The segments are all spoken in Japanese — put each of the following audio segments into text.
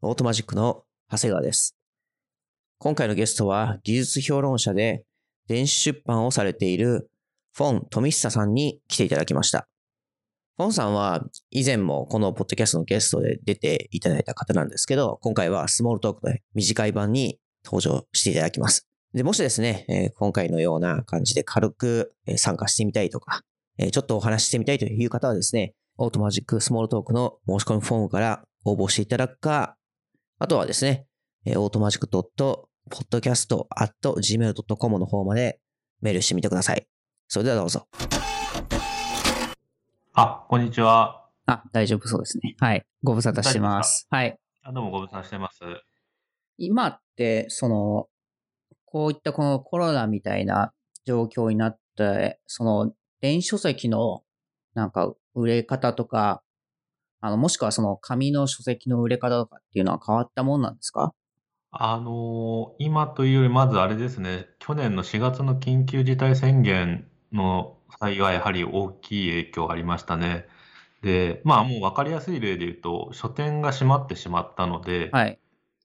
オートマジックの長谷川です。今回のゲストは技術評論者で電子出版をされているフォン富久さんに来ていただきました。フォンさんは以前もこのポッドキャストのゲストで出ていただいた方なんですけど、今回はスモールトークの短い版に登場していただきます。で、もしですね、え今回のような感じで軽く参加してみたいとか、えちょっとお話ししてみたいという方はですね、オートマジックスモールトークの申し込みフォームから応募していただくか、あとはですね、えー、automagic.podcast.gmail.com の方までメールしてみてください。それではどうぞ。あ、こんにちは。あ、大丈夫そうですね。はい。ご無沙汰してます。はい。あどうもご無沙汰してます。今って、その、こういったこのコロナみたいな状況になって、その、電子書籍のなんか売れ方とか、あの、もしくはその紙の書籍の売れ方とかっていうのは変わったもんなんですか？あのー今というより、まずあれですね、去年の4月の緊急事態宣言の際は、やはり大きい影響がありましたね。で、まあ、もう分かりやすい例で言うと、書店が閉まってしまったので、はい。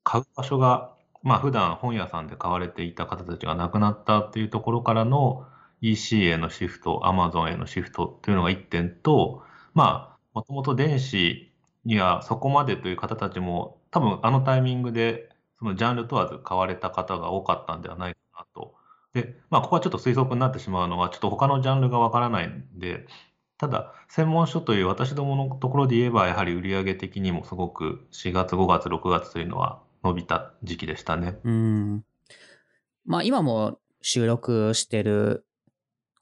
買う場所が、まあ、普段本屋さんで買われていた方たちがなくなったっていうところからの EC へのシフト、Amazon へのシフトっていうのが一点と、まあ、もともと電子にはそこまでという方たちも、多分あのタイミングで、そのジャンル問わず買われた方が多かったんではないかなと。で、まあ、ここはちょっと推測になってしまうのは、ちょっと他のジャンルがわからないんで、ただ、専門書という私どものところで言えば、やはり売上的にもすごく4月、5月、6月というのは伸びた時期でしたね。うん。まあ今も収録してる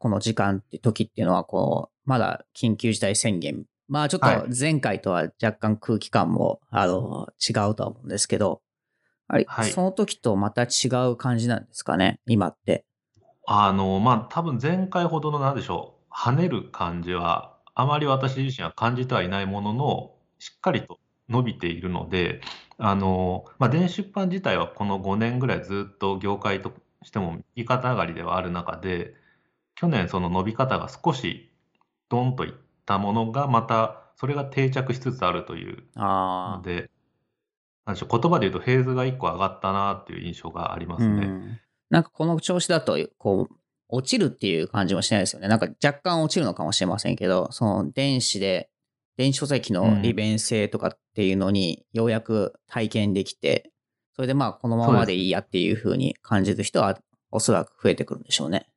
この時間って時っていうのはこう、まだ緊急事態宣言。まあちょっとはい前回とは若干空気感も、あの違うとは思うんですけど、あれ、はいその時とまた違う感じなんですかね、今って。あの、まあ、多分前回ほどの何でしょう、跳ねる感じは、あまり私自身は感じてはいないものの、しっかりと伸びているので、あの、まあ、電子出版自体はこの5年ぐらいずっと業界としても右肩上がりではある中で、去年その伸び方が少しドンといったものが、またそれが定着しつつあるというあので、なんでしょう、言葉で言うとフェーズが1個上がったなっていう印象がありまあ、すね。うん。なんかこの調子だと、こう、落ちるっていう感じもしないですよね。なんか若干落ちるのかもしれませんけど、その電子で、電子書籍の利便性とかっていうのにようやく体験できて、それでまあこのままでいいやっていう風に感じる人はおそらく増えてくるんでしょうね。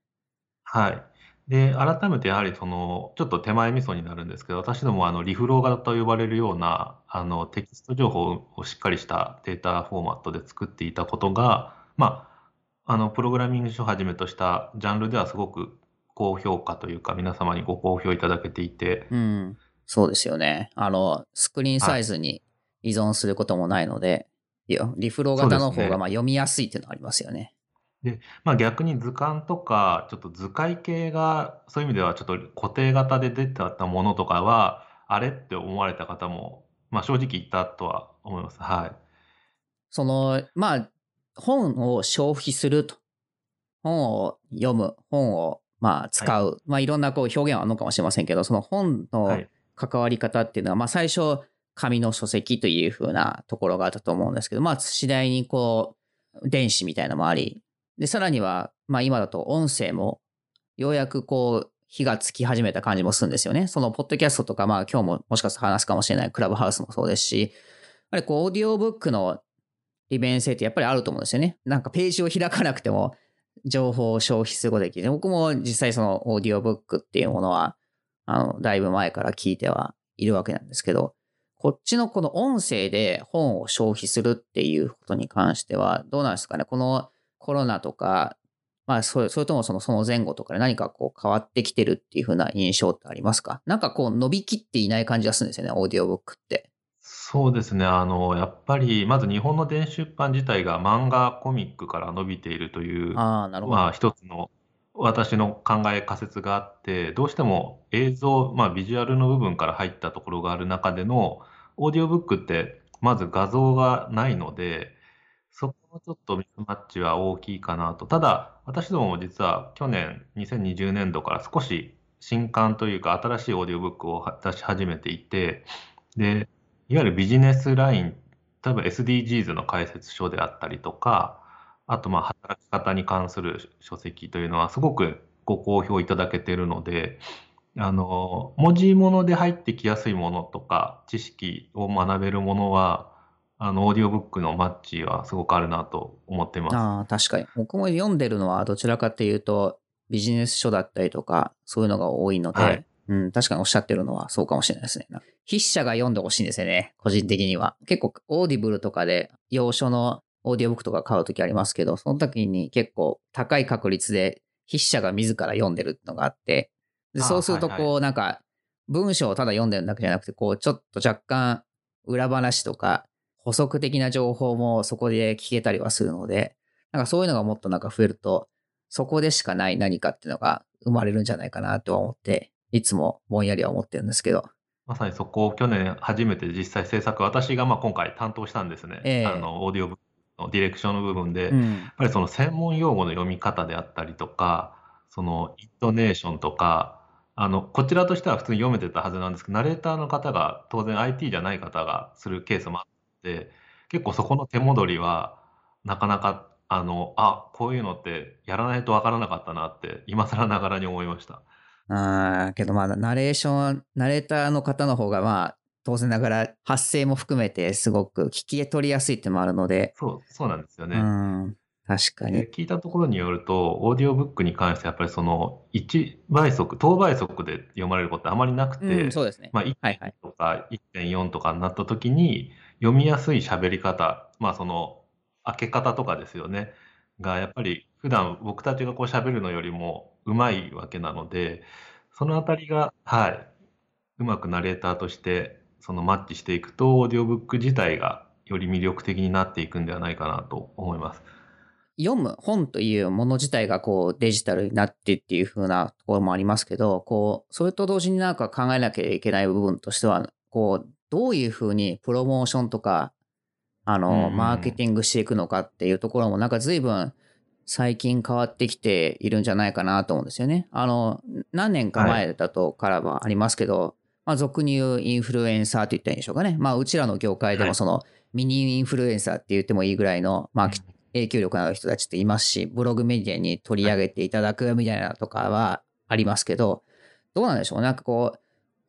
はい。で、改めてやはりその、ちょっと手前味噌になるんですけど、私どもあのリフロー型と呼ばれるようなあのテキスト情報をしっかりしたデータフォーマットで作っていたことが、まあ、あのプログラミング書をはじめとしたジャンルではすごく高評価というか、皆様にご好評いただけていて、うん。そうですよね。あの、スクリーンサイズに依存することもないので、いやリフロー型の方がまあ読みやすいっていうのはありますよね。まあ、逆に図鑑とか、ちょっと図解系が、そういう意味ではちょっと固定型で出てたものとかは、あれって思われた方も、まあ、正直いたとは思います。はい。その、まあ、本を消費すると。本を読む、本をまあ使う。まあいろんなこう表現はあるのかもしれませんけど、その本のはい。関わり方っていうのは、まあ最初、紙の書籍という風なところがあったと思うんですけど、まあ次第にこう、電子みたいなのもあり、で、さらには、まあ今だと音声も、ようやくこう、火がつき始めた感じもするんですよね。その、ポッドキャストとか、まあ今日ももしかしたら話すかもしれないクラブハウスもそうですし、やっぱりこう、オーディオブックの利便性ってやっぱりあると思うんですよね。なんかページを開かなくても、情報を消費することができる。僕も実際そのオーディオブックっていうものは、あの、だいぶ前から聞いてはいるわけなんですけど、こっちのこの音声で本を消費するっていうことに関しては、どうなんですかねこのコロナとか、まあ、それそれともそのその前後とかで何かこう変わってきてるっていう風な印象ってありますか？なんかこう伸びきっていない感じがするんですよね、オーディオブックって。そうですね。あの、やっぱり、まず日本の電子出版自体が漫画、コミックから伸びているという、ああ、なるほど。まあ、一つの私の考え、仮説があって、どうしても映像、まあ、ビジュアルの部分から入ったところがある中での、オーディオブックって、まず画像がないので、ちょっとミスマッチは大きいかなと。ただ、私どもも実は去年、2020年度から少し新刊というか、新しいオーディオブックを出し始めていて、で、いわゆるビジネスライン、例えば SDGs の解説書であったりとか、あとまあ働き方に関する書籍というのはすごくご好評いただけているので、あの、文字物で入ってきやすいものとか、知識を学べるものは、あの、オーディオブックのマッチはすごくあるなと思ってます。ああ、確かに。僕も読んでるのはどちらかというと、ビジネス書だったりとか、そういうのが多いので、はいうん、確かにおっしゃってるのはそうかもしれないですね。筆者が読んでほしいんですよね、個人的には。結構、 Audible とかで、洋書のオーディオブックとか買うときありますけど、その時に結構高い確率で筆者が自ら読んでるのがあって、でそうするとこう、なんか、文章をただ読んでるだけじゃなくて、こう、ちょっと若干裏話とか、補足的な情報もそこで聞けたりはするので、なんかそういうのがもっとなんか増えると、そこでしかない何かっていうのが生まれるんじゃないかなとは思って、いつもぼんやりは思ってるんですけど。まさにそこを去年初めて実際制作、私がまあ今回担当したんですね。ええあの、オーディオブックのディレクションの部分で、やっうん。ぱりその専門用語の読み方であったりとか、そのイントネーションとか、あの、こちらとしては普通に読めてたはずなんですけど、ナレーターの方が当然 IT じゃない方がするケースもあって、結構そこの手戻りは、なかなか、あの、あ、こういうのってやらないとわからなかったなって、今更ながらに思いました。あーけどまあ、ナレーション、ナレーターの方の方がまあ、当然ながら発声も含めてすごく聞き取りやすいってのもあるので、そう、そうなんですよね。うん、確かにで。聞いたところによると、オーディオブックに関してやっぱりその1倍速、等倍速で読まれることあまりなくて、うん、そうですね。まあ、1はいはい。とか1.4とかになった時に、読みやすい喋り方、まあその開け方とかですよね、がやっぱり普段僕たちがこう喋るのよりもうまいわけなので、そのあたりが、はい、うまくナレーターとしてそのマッチしていくと、オーディオブック自体がより魅力的になっていくんではないかなと思います。読む本というもの自体がこうデジタルになってっていう風なところもありますけど、こう、それと同時になんか考えなきゃいけない部分としては、こう、どういう風にプロモーションとか、あの、うんマーケティングしていくのかっていうところもなんか随分最近変わってきているんじゃないかなと思うんですよね。あの、何年か前だとからはありますけど、まあ俗に言うインフルエンサーと言ったらいいんでしょうかね。まあうちらの業界ではい。もその、ミニインフルエンサーって言ってもいいぐらいの、まあ影響力のある人たちっていますし、ブログメディアに取り上げていただくみたいなのとかはありますけど、どうなんでしょうなんかこう、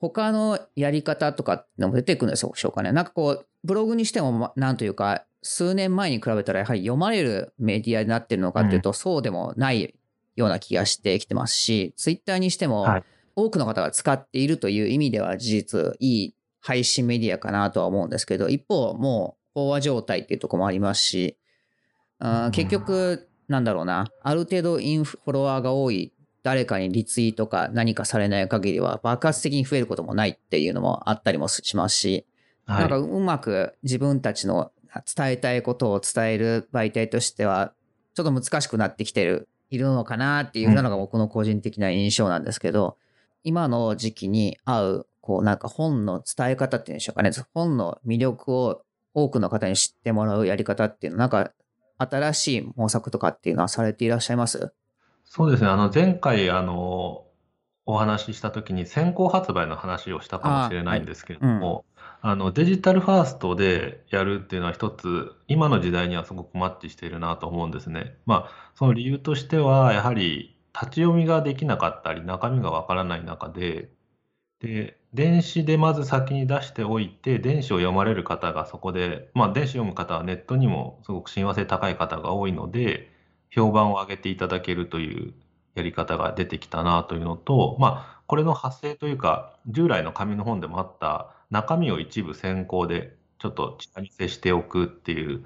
他のやり方とかのも出てくるんでしょうかね。なんかこう、ブログにしても、まなんというか、数年前に比べたらやはり読まれるメディアになってるのかっていうと、そうでもないような気がしてきてますし、ツイッターにしてもはい、多くの方が使っているという意味では事実、いい配信メディアかなとは思うんですけど、一方、もう飽和状態っていうところもありますし、あー結局、なんだろうな、ある程度インフフォロワーが多い誰かにリツイートか何かされない限りは爆発的に増えることもないっていうのもあったりもしますし、はい。なんかうまく自分たちの伝えたいことを伝える媒体としては、ちょっと難しくなってきてる、いるのかなっていうのが僕の個人的な印象なんですけど、今の時期に合う、こうなんか本の伝え方っていうんでしょうかね、本の魅力を多くの方に知ってもらうやり方っていうの、なんか新しい模索とかっていうのはされていらっしゃいます？そうですね。あの、前回、あの、お話ししたときに先行発売の話をしたかもしれないんですけれども、あの、デジタルファーストでやるっていうのは一つ、今の時代にはすごくマッチしているなと思うんですね。まあ、その理由としては、やはり立ち読みができなかったり、中身がわからない中で、で、電子でまず先に出しておいて、電子を読まれる方がそこで、まあ、電子読む方はネットにもすごく親和性高い方が多いので、評判を上げていただけるというやり方が出てきたなというのと、まあ、これの発生というか、従来の紙の本でもあった中身を一部先行でちょっと下に接しておくっていう、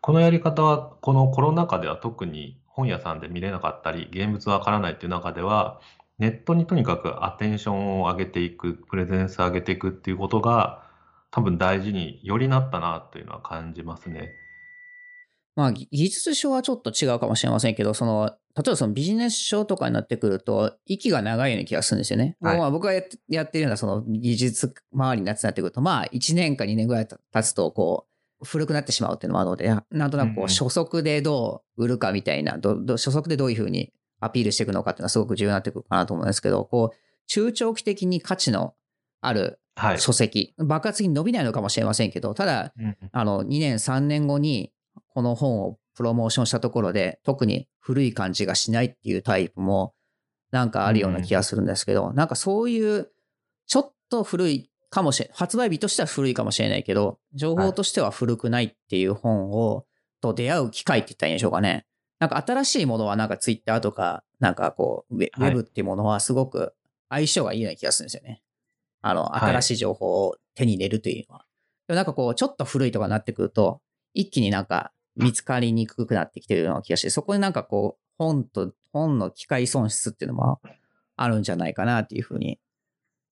このやり方はこのコロナ禍では特に本屋さんで見れなかったり、現物わからないっていう中では、ネットにとにかくアテンションを上げていく、プレゼンスを上げていくっていうことが、多分大事によりなったなというのは感じますね。まあ、技術書はちょっと違うかもしれませんけど、その、例えばそのビジネス書とかになってくると、息が長いような気がするんですよね。はいまあ僕がやってやってるようなその技術周りになってくると、まあ1年か2年ぐらい経つと、こう、古くなってしまうっていうのもあるので、なんとなくこう、初速でどう売るかみたいな、どど初速でどういうふうにアピールしていくのかっていうのはすごく重要になってくるかなと思うんですけど、こう、中長期的に価値のあるはい。書籍、爆発的に伸びないのかもしれませんけど、ただ、うんあの、2年、3年後に、この本をプロモーションしたところで、特に古い感じがしないっていうタイプも、なんかあるような気がするんですけど、なんかそういう、ちょっと古いかもしれない。発売日としては古いかもしれないけど、情報としては古くないっていう本を、と出会う機会って言ったらいいんでしょうかね。なんか新しいものはなんかツイッターとか、なんかこう、ウェブっていうものはすごく相性がいいような気がするんですよね。あの、はい新しい情報を手に入れるというのは。でもなんかこう、ちょっと古いとかになってくると、一気になんか見つかりにくくなってきてるような気がして、そこになんかこう、本と、本の機械損失っていうのもあるんじゃないかなっていうふうに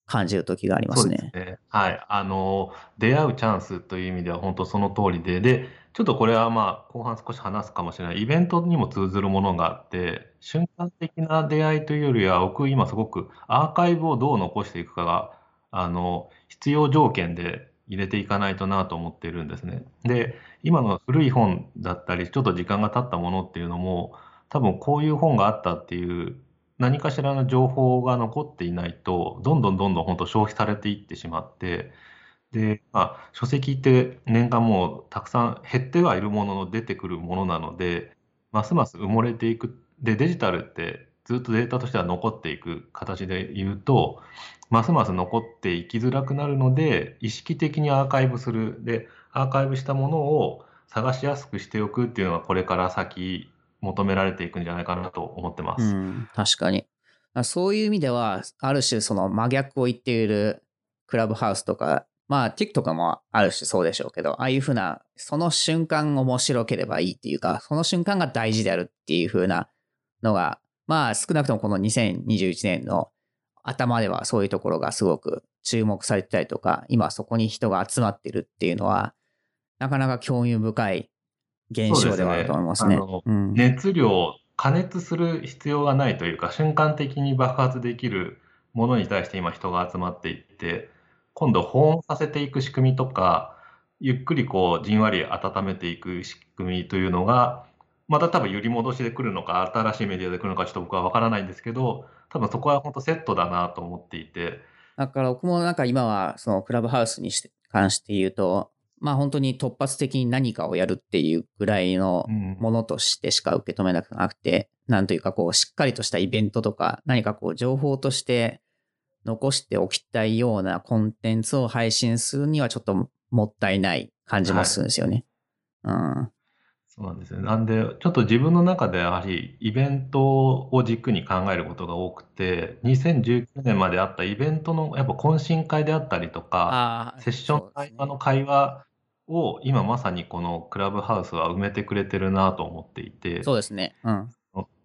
感じる時がありますね。そうですね。はい。あの、出会うチャンスという意味では本当その通りで、で、ちょっとこれはまあ後半少し話すかもしれない。イベントにも通ずるものがあって、瞬間的な出会いというよりは、僕今すごくアーカイブをどう残していくかが、あの、必要条件で入れていかないとなと思っているんですね。で、今の古い本だったり、ちょっと時間が経ったものっていうのも、多分こういう本があったっていう何かしらの情報が残っていないと、どんどんどんどん本当消費されていってしまって、で、まあ、書籍って年間もうたくさん減ってはいるものの出てくるものなので、ますます埋もれていく。で、デジタルってずっとデータとしては残っていく形で言うと、ますます残っていきづらくなるので、意識的にアーカイブする。で、アーカイブしたものを探しやすくしておくっていうのはこれから先求められていくんじゃないかなと思ってます。うん、確かに。そういう意味では、ある種その真逆を言っているクラブハウスとか、まあ TikTok もある種そうでしょうけど、ああいうふうな、その瞬間面白ければいいっていうか、その瞬間が大事であるっていうふうなのが、まあ少なくともこの2021年の頭ではそういうところがすごく注目されてたりとか、今そこに人が集まってるっていうのは、なかなか興味深い現象ではあると思いますね。すうん。熱量、加熱する必要がないというか、瞬間的に爆発できるものに対して今人が集まっていって、今度保温させていく仕組みとか、ゆっくりこうじんわり温めていく仕組みというのが、また多分揺り戻しで来るのか、新しいメディアで来るのかちょっと僕は分からないんですけど、多分そこは本当セットだなと思っていて、だから僕もなんか今はそのクラブハウスにして関して言うと、まあ本当に突発的に何かをやるっていうぐらいのうんものとしてしか受け止めなくなくて、なんというかこうしっかりとしたイベントとか何かこう情報として残しておきたいようなコンテンツを配信するにはちょっともったいない感じもするんですよね。うん。そうなんですね。なんで、ちょっと自分の中でやはりイベントを軸に考えることが多くて、2019年まであったイベントのやっぱ懇親会であったりとか、あセッション会話の会話を今まさにこのクラブハウスは埋めてくれてるなと思っていて、そうですね。うん。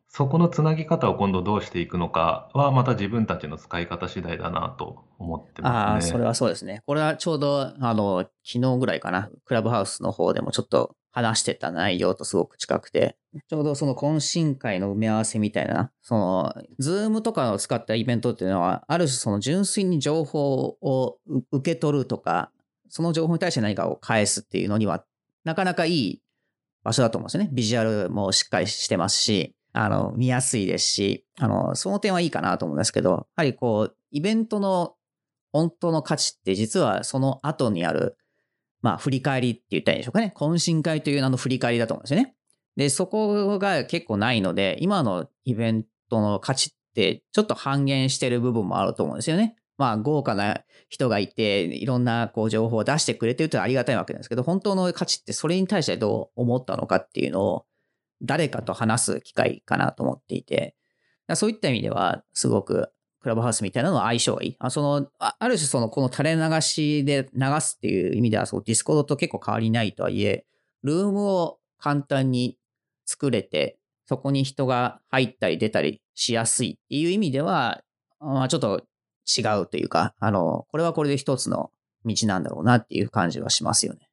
そこのつなぎ方を今度どうしていくのかはまた自分たちの使い方次第だなと思ってああ、ますね。それはそうですね。これはちょうど、あの、昨日ぐらいかな、クラブハウスの方でもちょっと話してた内容とすごく近くて、ちょうどその懇親会の埋め合わせみたいな、その、ズームとかを使ったイベントっていうのは、ある種その純粋に情報をう受け取るとか、その情報に対して何かを返すっていうのには、なかなかいい場所だと思うんですよね。ビジュアルもしっかりしてますし、あの、見やすいですし、あの、その点はいいかなと思うんですけど、やはりこう、イベントの本当の価値って実はその後にある、まあ振り返りって言ったらいいんでしょうかね。懇親会という名の振り返りだと思うんですよね。で、そこが結構ないので、今のイベントの価値ってちょっと半減してる部分もあると思うんですよね。まあ豪華な人がいて、いろんなこう情報を出してくれてるというのはありがたいわけなんですけど、本当の価値ってそれに対してどう思ったのかっていうのを誰かと話す機会かなと思っていて、そういった意味ではすごくクラブハウスみたいなのは相性がいい。あそのある種そのこの垂れ流しで流すっていう意味ではそう Discord と結構変わりないとはいえ、ルームを簡単に作れて、そこに人が入ったり出たりしやすいっていう意味では、まあ、ちょっと違うというか、あの、これはこれで一つの道なんだろうなっていう感じはしますよね。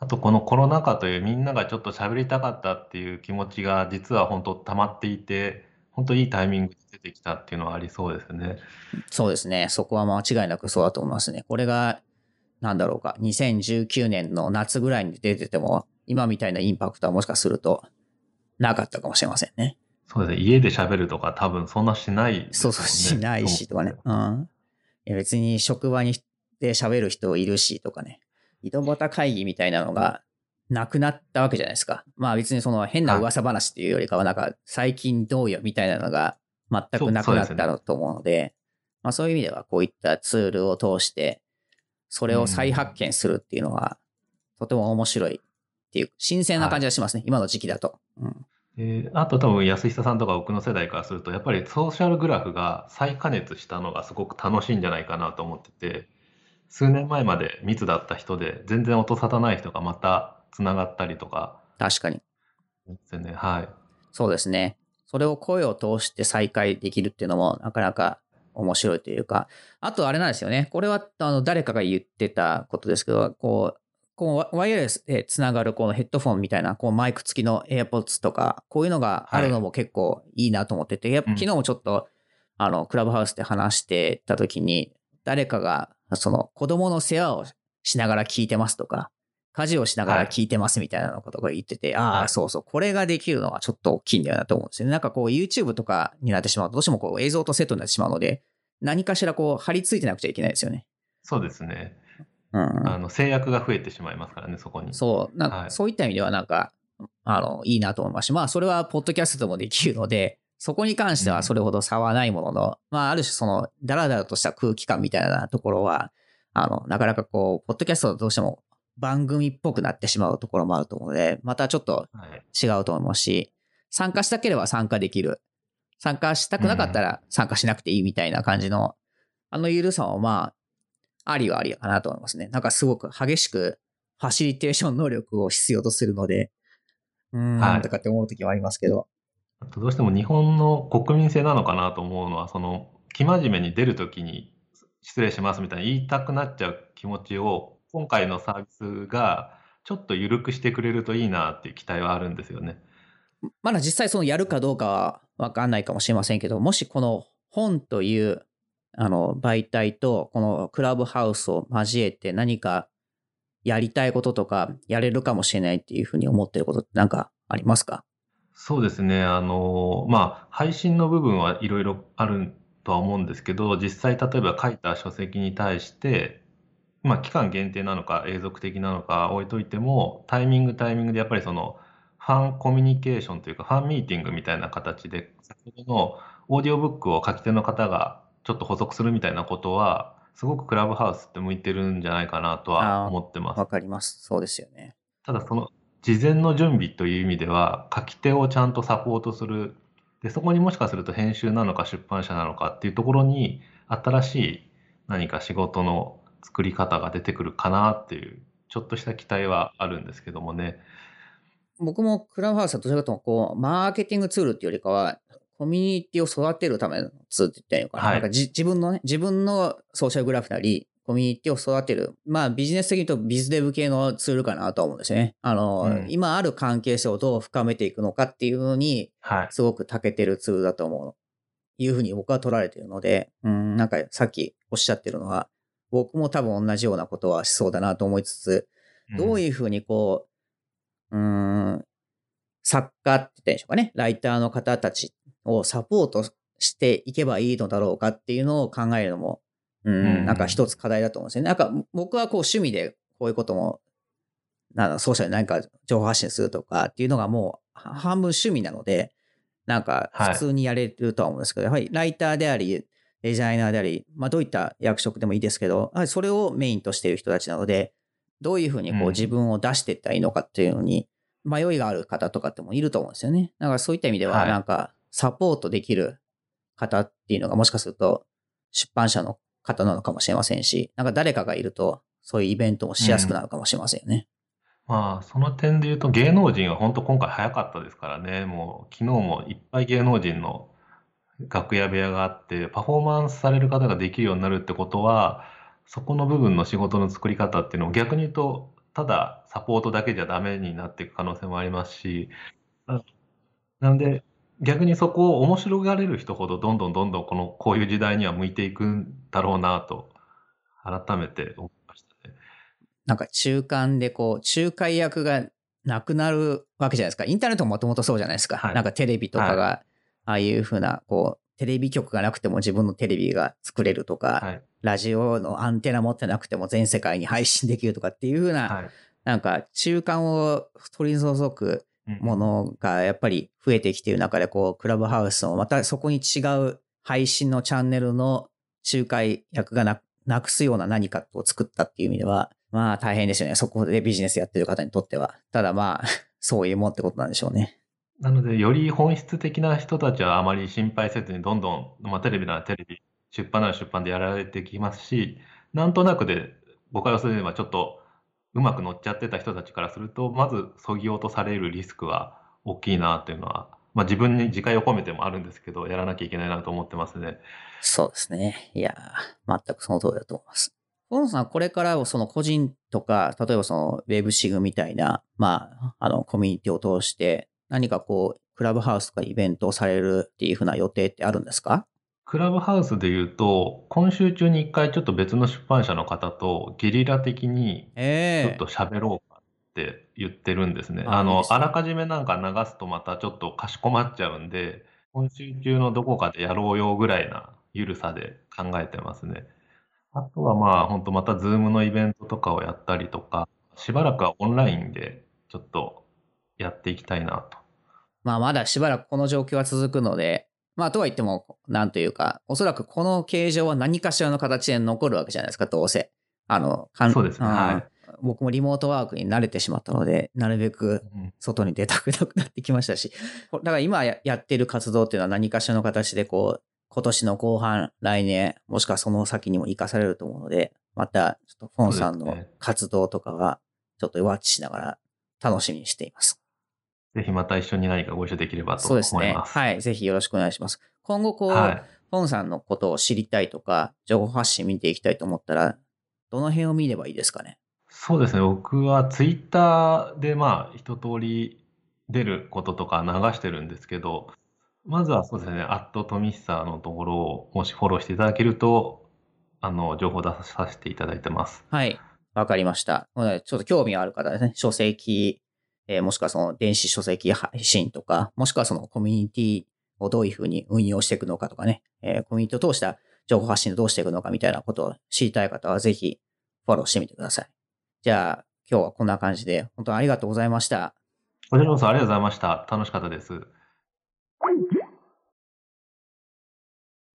あとこのコロナ禍というみんながちょっと喋りたかったっていう気持ちが実は本当溜まっていて、本当いいタイミングで出てきたっていうのはありそうですね。そうですね。そこは間違いなくそうだと思いますね。これが、なんだろうか、2019年の夏ぐらいに出てても、今みたいなインパクトはもしかするとなかったかもしれませんね。そうですね。家で喋るとか多分そんなしないね、そうそう、しないしとかね。うん。いや別に職場にで喋る人いるしとかね、井戸端会議みたいなのがなくなったわけじゃないですか。まあ別にその変な噂話っていうよりかは、なんか最近どうよみたいなのが全くなくなったと思うので、まあそういう意味ではこういったツールを通して、それを再発見するっていうのは、とても面白いっていう、新鮮な感じがしますね、はい、今の時期だと。うんえー、あと多分安久さんとか僕の世代からするとやっぱりソーシャルグラフが再加熱したのがすごく楽しいんじゃないかなと思ってて数年前まで密だった人で全然音沙汰ない人がまたつながったりとか。確かに。ですねはい。そうですね。それを声を通して再開できるっていうのもなかなか面白いというか。あとあれなんですよね。これはあの誰かが言ってたことですけどこうこうワイヤレスでつながるこのヘッドフォンみたいなこうマイク付きの AirPods とかこういうのがあるのも結構いいなと思ってて、はい、昨日もちょっと、あのクラブハウスで話してた時に誰かがその子供の世話をしながら聞いてますとか家事をしながら聞いてますみたいなことが言ってて、はい、ああ、そうそう、これができるのはちょっと大きいんだよなと思うんですよね。なんかこう YouTube とかになってしまうと、どうしてもこう映像とセットになってしまうので、何かしらこう貼り付いてなくちゃいけないですよね。そうですね。うん、あの制約が増えてしまいますからね、そこに。そう、なんか、はい、そういった意味ではなんか、あの、いいなと思います。し、まあ、それはポッドキャストでもできるので、そこに関してはそれほど差はないものの、うん、まあ、ある種その、だらだらとした空気感みたいなところは、あの、なかなかこう、ポッドキャストどうしても番組っぽくなってしまうところもあると思うので、またちょっと違うと思いますし、はい、参加したければ参加できる。参加したくなかったら参加しなくていいみたいな感じの、うん、あのゆるさはまあ、ありはありかなと思いますね。なんかすごく激しくファシリテーション能力を必要とするので、うん、はい、とかって思う時はありますけど。あとどうしても日本の国民性なのかなと思うのは、その、生真面目に出るときに失礼しますみたいに言いたくなっちゃう気持ちを、今回のサービスがちょっと緩くしてくれるといいなっていう期待はあるんですよね。まだ実際そのやるかどうかはわかんないかもしれませんけど、もしこの本というあの、媒体とこのクラブハウスを交えて何かやりたいこととかやれるかもしれないっていうふうに思ってることって何かありますか？そうですね。あの、まあ、配信の部分はいろいろあるとは思うんですけど、実際例えば書いた書籍に対して、まあ、期間限定なのか永続的なのか置いといても、タイミングタイミングでやっぱりその、ファンコミュニケーションというか、ファンミーティングみたいな形で、先ほどのオーディオブックを書き手の方がちょっと補足するみたいなことは、すごくクラブハウスって向いてるんじゃないかなとは思ってます。わかります。そうですよね。ただその事前の準備という意味では、書き手をちゃんとサポートする。で、そこにもしかすると編集なのか出版社なのかっていうところに、新しい何か仕事の作り方が出てくるかなっていう、ちょっとした期待はあるんですけどもね。僕もクラブハウスはどちらかというとこう、マーケティングツールっていうよりかは、コミュニティを育てるためのツールって言ったらいいのかな？はい、なんか自分のね、自分のソーシャルグラフなり、コミュニティを育てる。まあビジネス的に言うとビズデブ系のツールかなと思うんですよね。あの、うん、今ある関係性をどう深めていくのかっていうのに、すごく長けてるツールだと思う。はい、いうふうに僕は取られているので、うん、なんかさっきおっしゃってるのは、僕も多分同じようなことはしそうだなと思いつつ、どういうふうにこう、うん、作家って言ったんでしょうかね、ライターの方たちをサポートしていけばいいのだろうかっていうのを考えるのも、うん、なんか一つ課題だと思うんですよね。なんか僕はこう趣味でこういうことも、なんかソーシャルで何か情報発信するとかっていうのがもう半分趣味なので、なんか普通にやれるとは思うんですけど、はい、やはりライターであり、デザイナーであり、まあどういった役職でもいいですけど、それをメインとしている人たちなので、どういうふうにこう自分を出していったらいいのかっていうのに、迷いがある方とかってもいると思うんですよね。だからそういった意味では、なんか、サポートできる方っていうのがもしかすると出版社の方なのかもしれませんし、なんか誰かがいるとそういうイベントもしやすくなるかもしれませんよね。うん、まあ、その点で言うと芸能人は本当今回早かったですからね。もう昨日もいっぱい芸能人の楽屋部屋があって、パフォーマンスされる方ができるようになるってことは、そこの部分の仕事の作り方っていうのを逆に言うと、ただサポートだけじゃダメになっていく可能性もありますし、なので、逆にそこを面白がれる人ほどどんどんどんどんこのこういう時代には向いていくんだろうなと改めて思いましたね。なんか中間でこう仲介役がなくなるわけじゃないですか。インターネットももともとそうじゃないですか。はい、なんかテレビとかがああいうふうなこうテレビ局がなくても自分のテレビが作れるとか、はい。ラジオのアンテナ持ってなくても全世界に配信できるとかっていう風な、はい。なんか中間を取り除くうんものがやっぱり増えてきている中で、こう、クラブハウスもまたそこに違う配信のチャンネルの仲介役がななくすような何かを作ったっていう意味では、まあ大変ですよね。そこでビジネスやってる方にとっては。ただまあ、そういうもんってことなんでしょうね。なので、より本質的な人たちはあまり心配せずに、どんどん、まあ、テレビならテレビ、出版なら出版でやられてきますし、なんとなくで誤解をすればちょっとうまく乗っちゃってた人たちからすると、まずそぎ落とされるリスクは大きいなっていうのは、まあ、自分に自戒を込めてもあるんですけど、やらなきゃいけないなと思ってますね。そうですね。いや、全くその通りだと思います。河野さん、これからその個人とか、例えばそのウェブシグみたいな、まあ、あの、コミュニティを通して、何かこう、クラブハウスとかイベントをされるっていうふうな予定ってあるんですか？クラブハウスで言うと、今週中に一回ちょっと別の出版社の方とゲリラ的にええちょっと喋ろうかって言ってるんですね。あいいで、すねあのあらかじめなんか流すとまたちょっとかしこまっちゃうんで、今週中のどこかでやろうよぐらいな緩さで考えてますね。あとはまあ、本当またズームのイベントとかをやったりとか、しばらくはオンラインでちょっとやっていきたいなと。まあ、まだしばらくこの状況は続くので、まあ、とは言っても、なんというか、おそらくこの形状は何かしらの形で残るわけじゃないですか、どうせ。あの、そうですねん。はい。僕もリモートワークに慣れてしまったので、なるべくうん外に出たくなくなってきましたし、こだから今ややってる活動っていうのは何かしらの形でこう、今年の後半、来年、もしくはその先にも活かされると思うので、また、ちょっとフォンさんの活動とかは、ちょっとワッチしながら楽しみにしています。ぜひまた一緒に何かご一緒できればとそうですね。思います。はい。ぜひよろしくお願いします。今後、こう、はい。フォンさんのことを知りたいとか、情報発信見ていきたいと思ったら、どの辺を見ればいいですかね？そうですね。僕はツイッターでまあ一通り出ることとか流してるんですけど、まずはそうですね、アットトミッサーのところをもしフォローしていただけると、あの、情報出させていただいてます。はい。わかりました。ちょっと興味がある方ですね、書籍、えーもしくはその電子書籍配信とか、もしくはそのコミュニティをどういうふうに運用していくのかとかね、えーコミュニティを通した情報発信をどうしていくのかみたいなことを知りたい方はぜひフォローしてみてください。じゃあ、今日はこんな感じで、本当にありがとうございました。こちらこそありがとうございました。楽しかったです。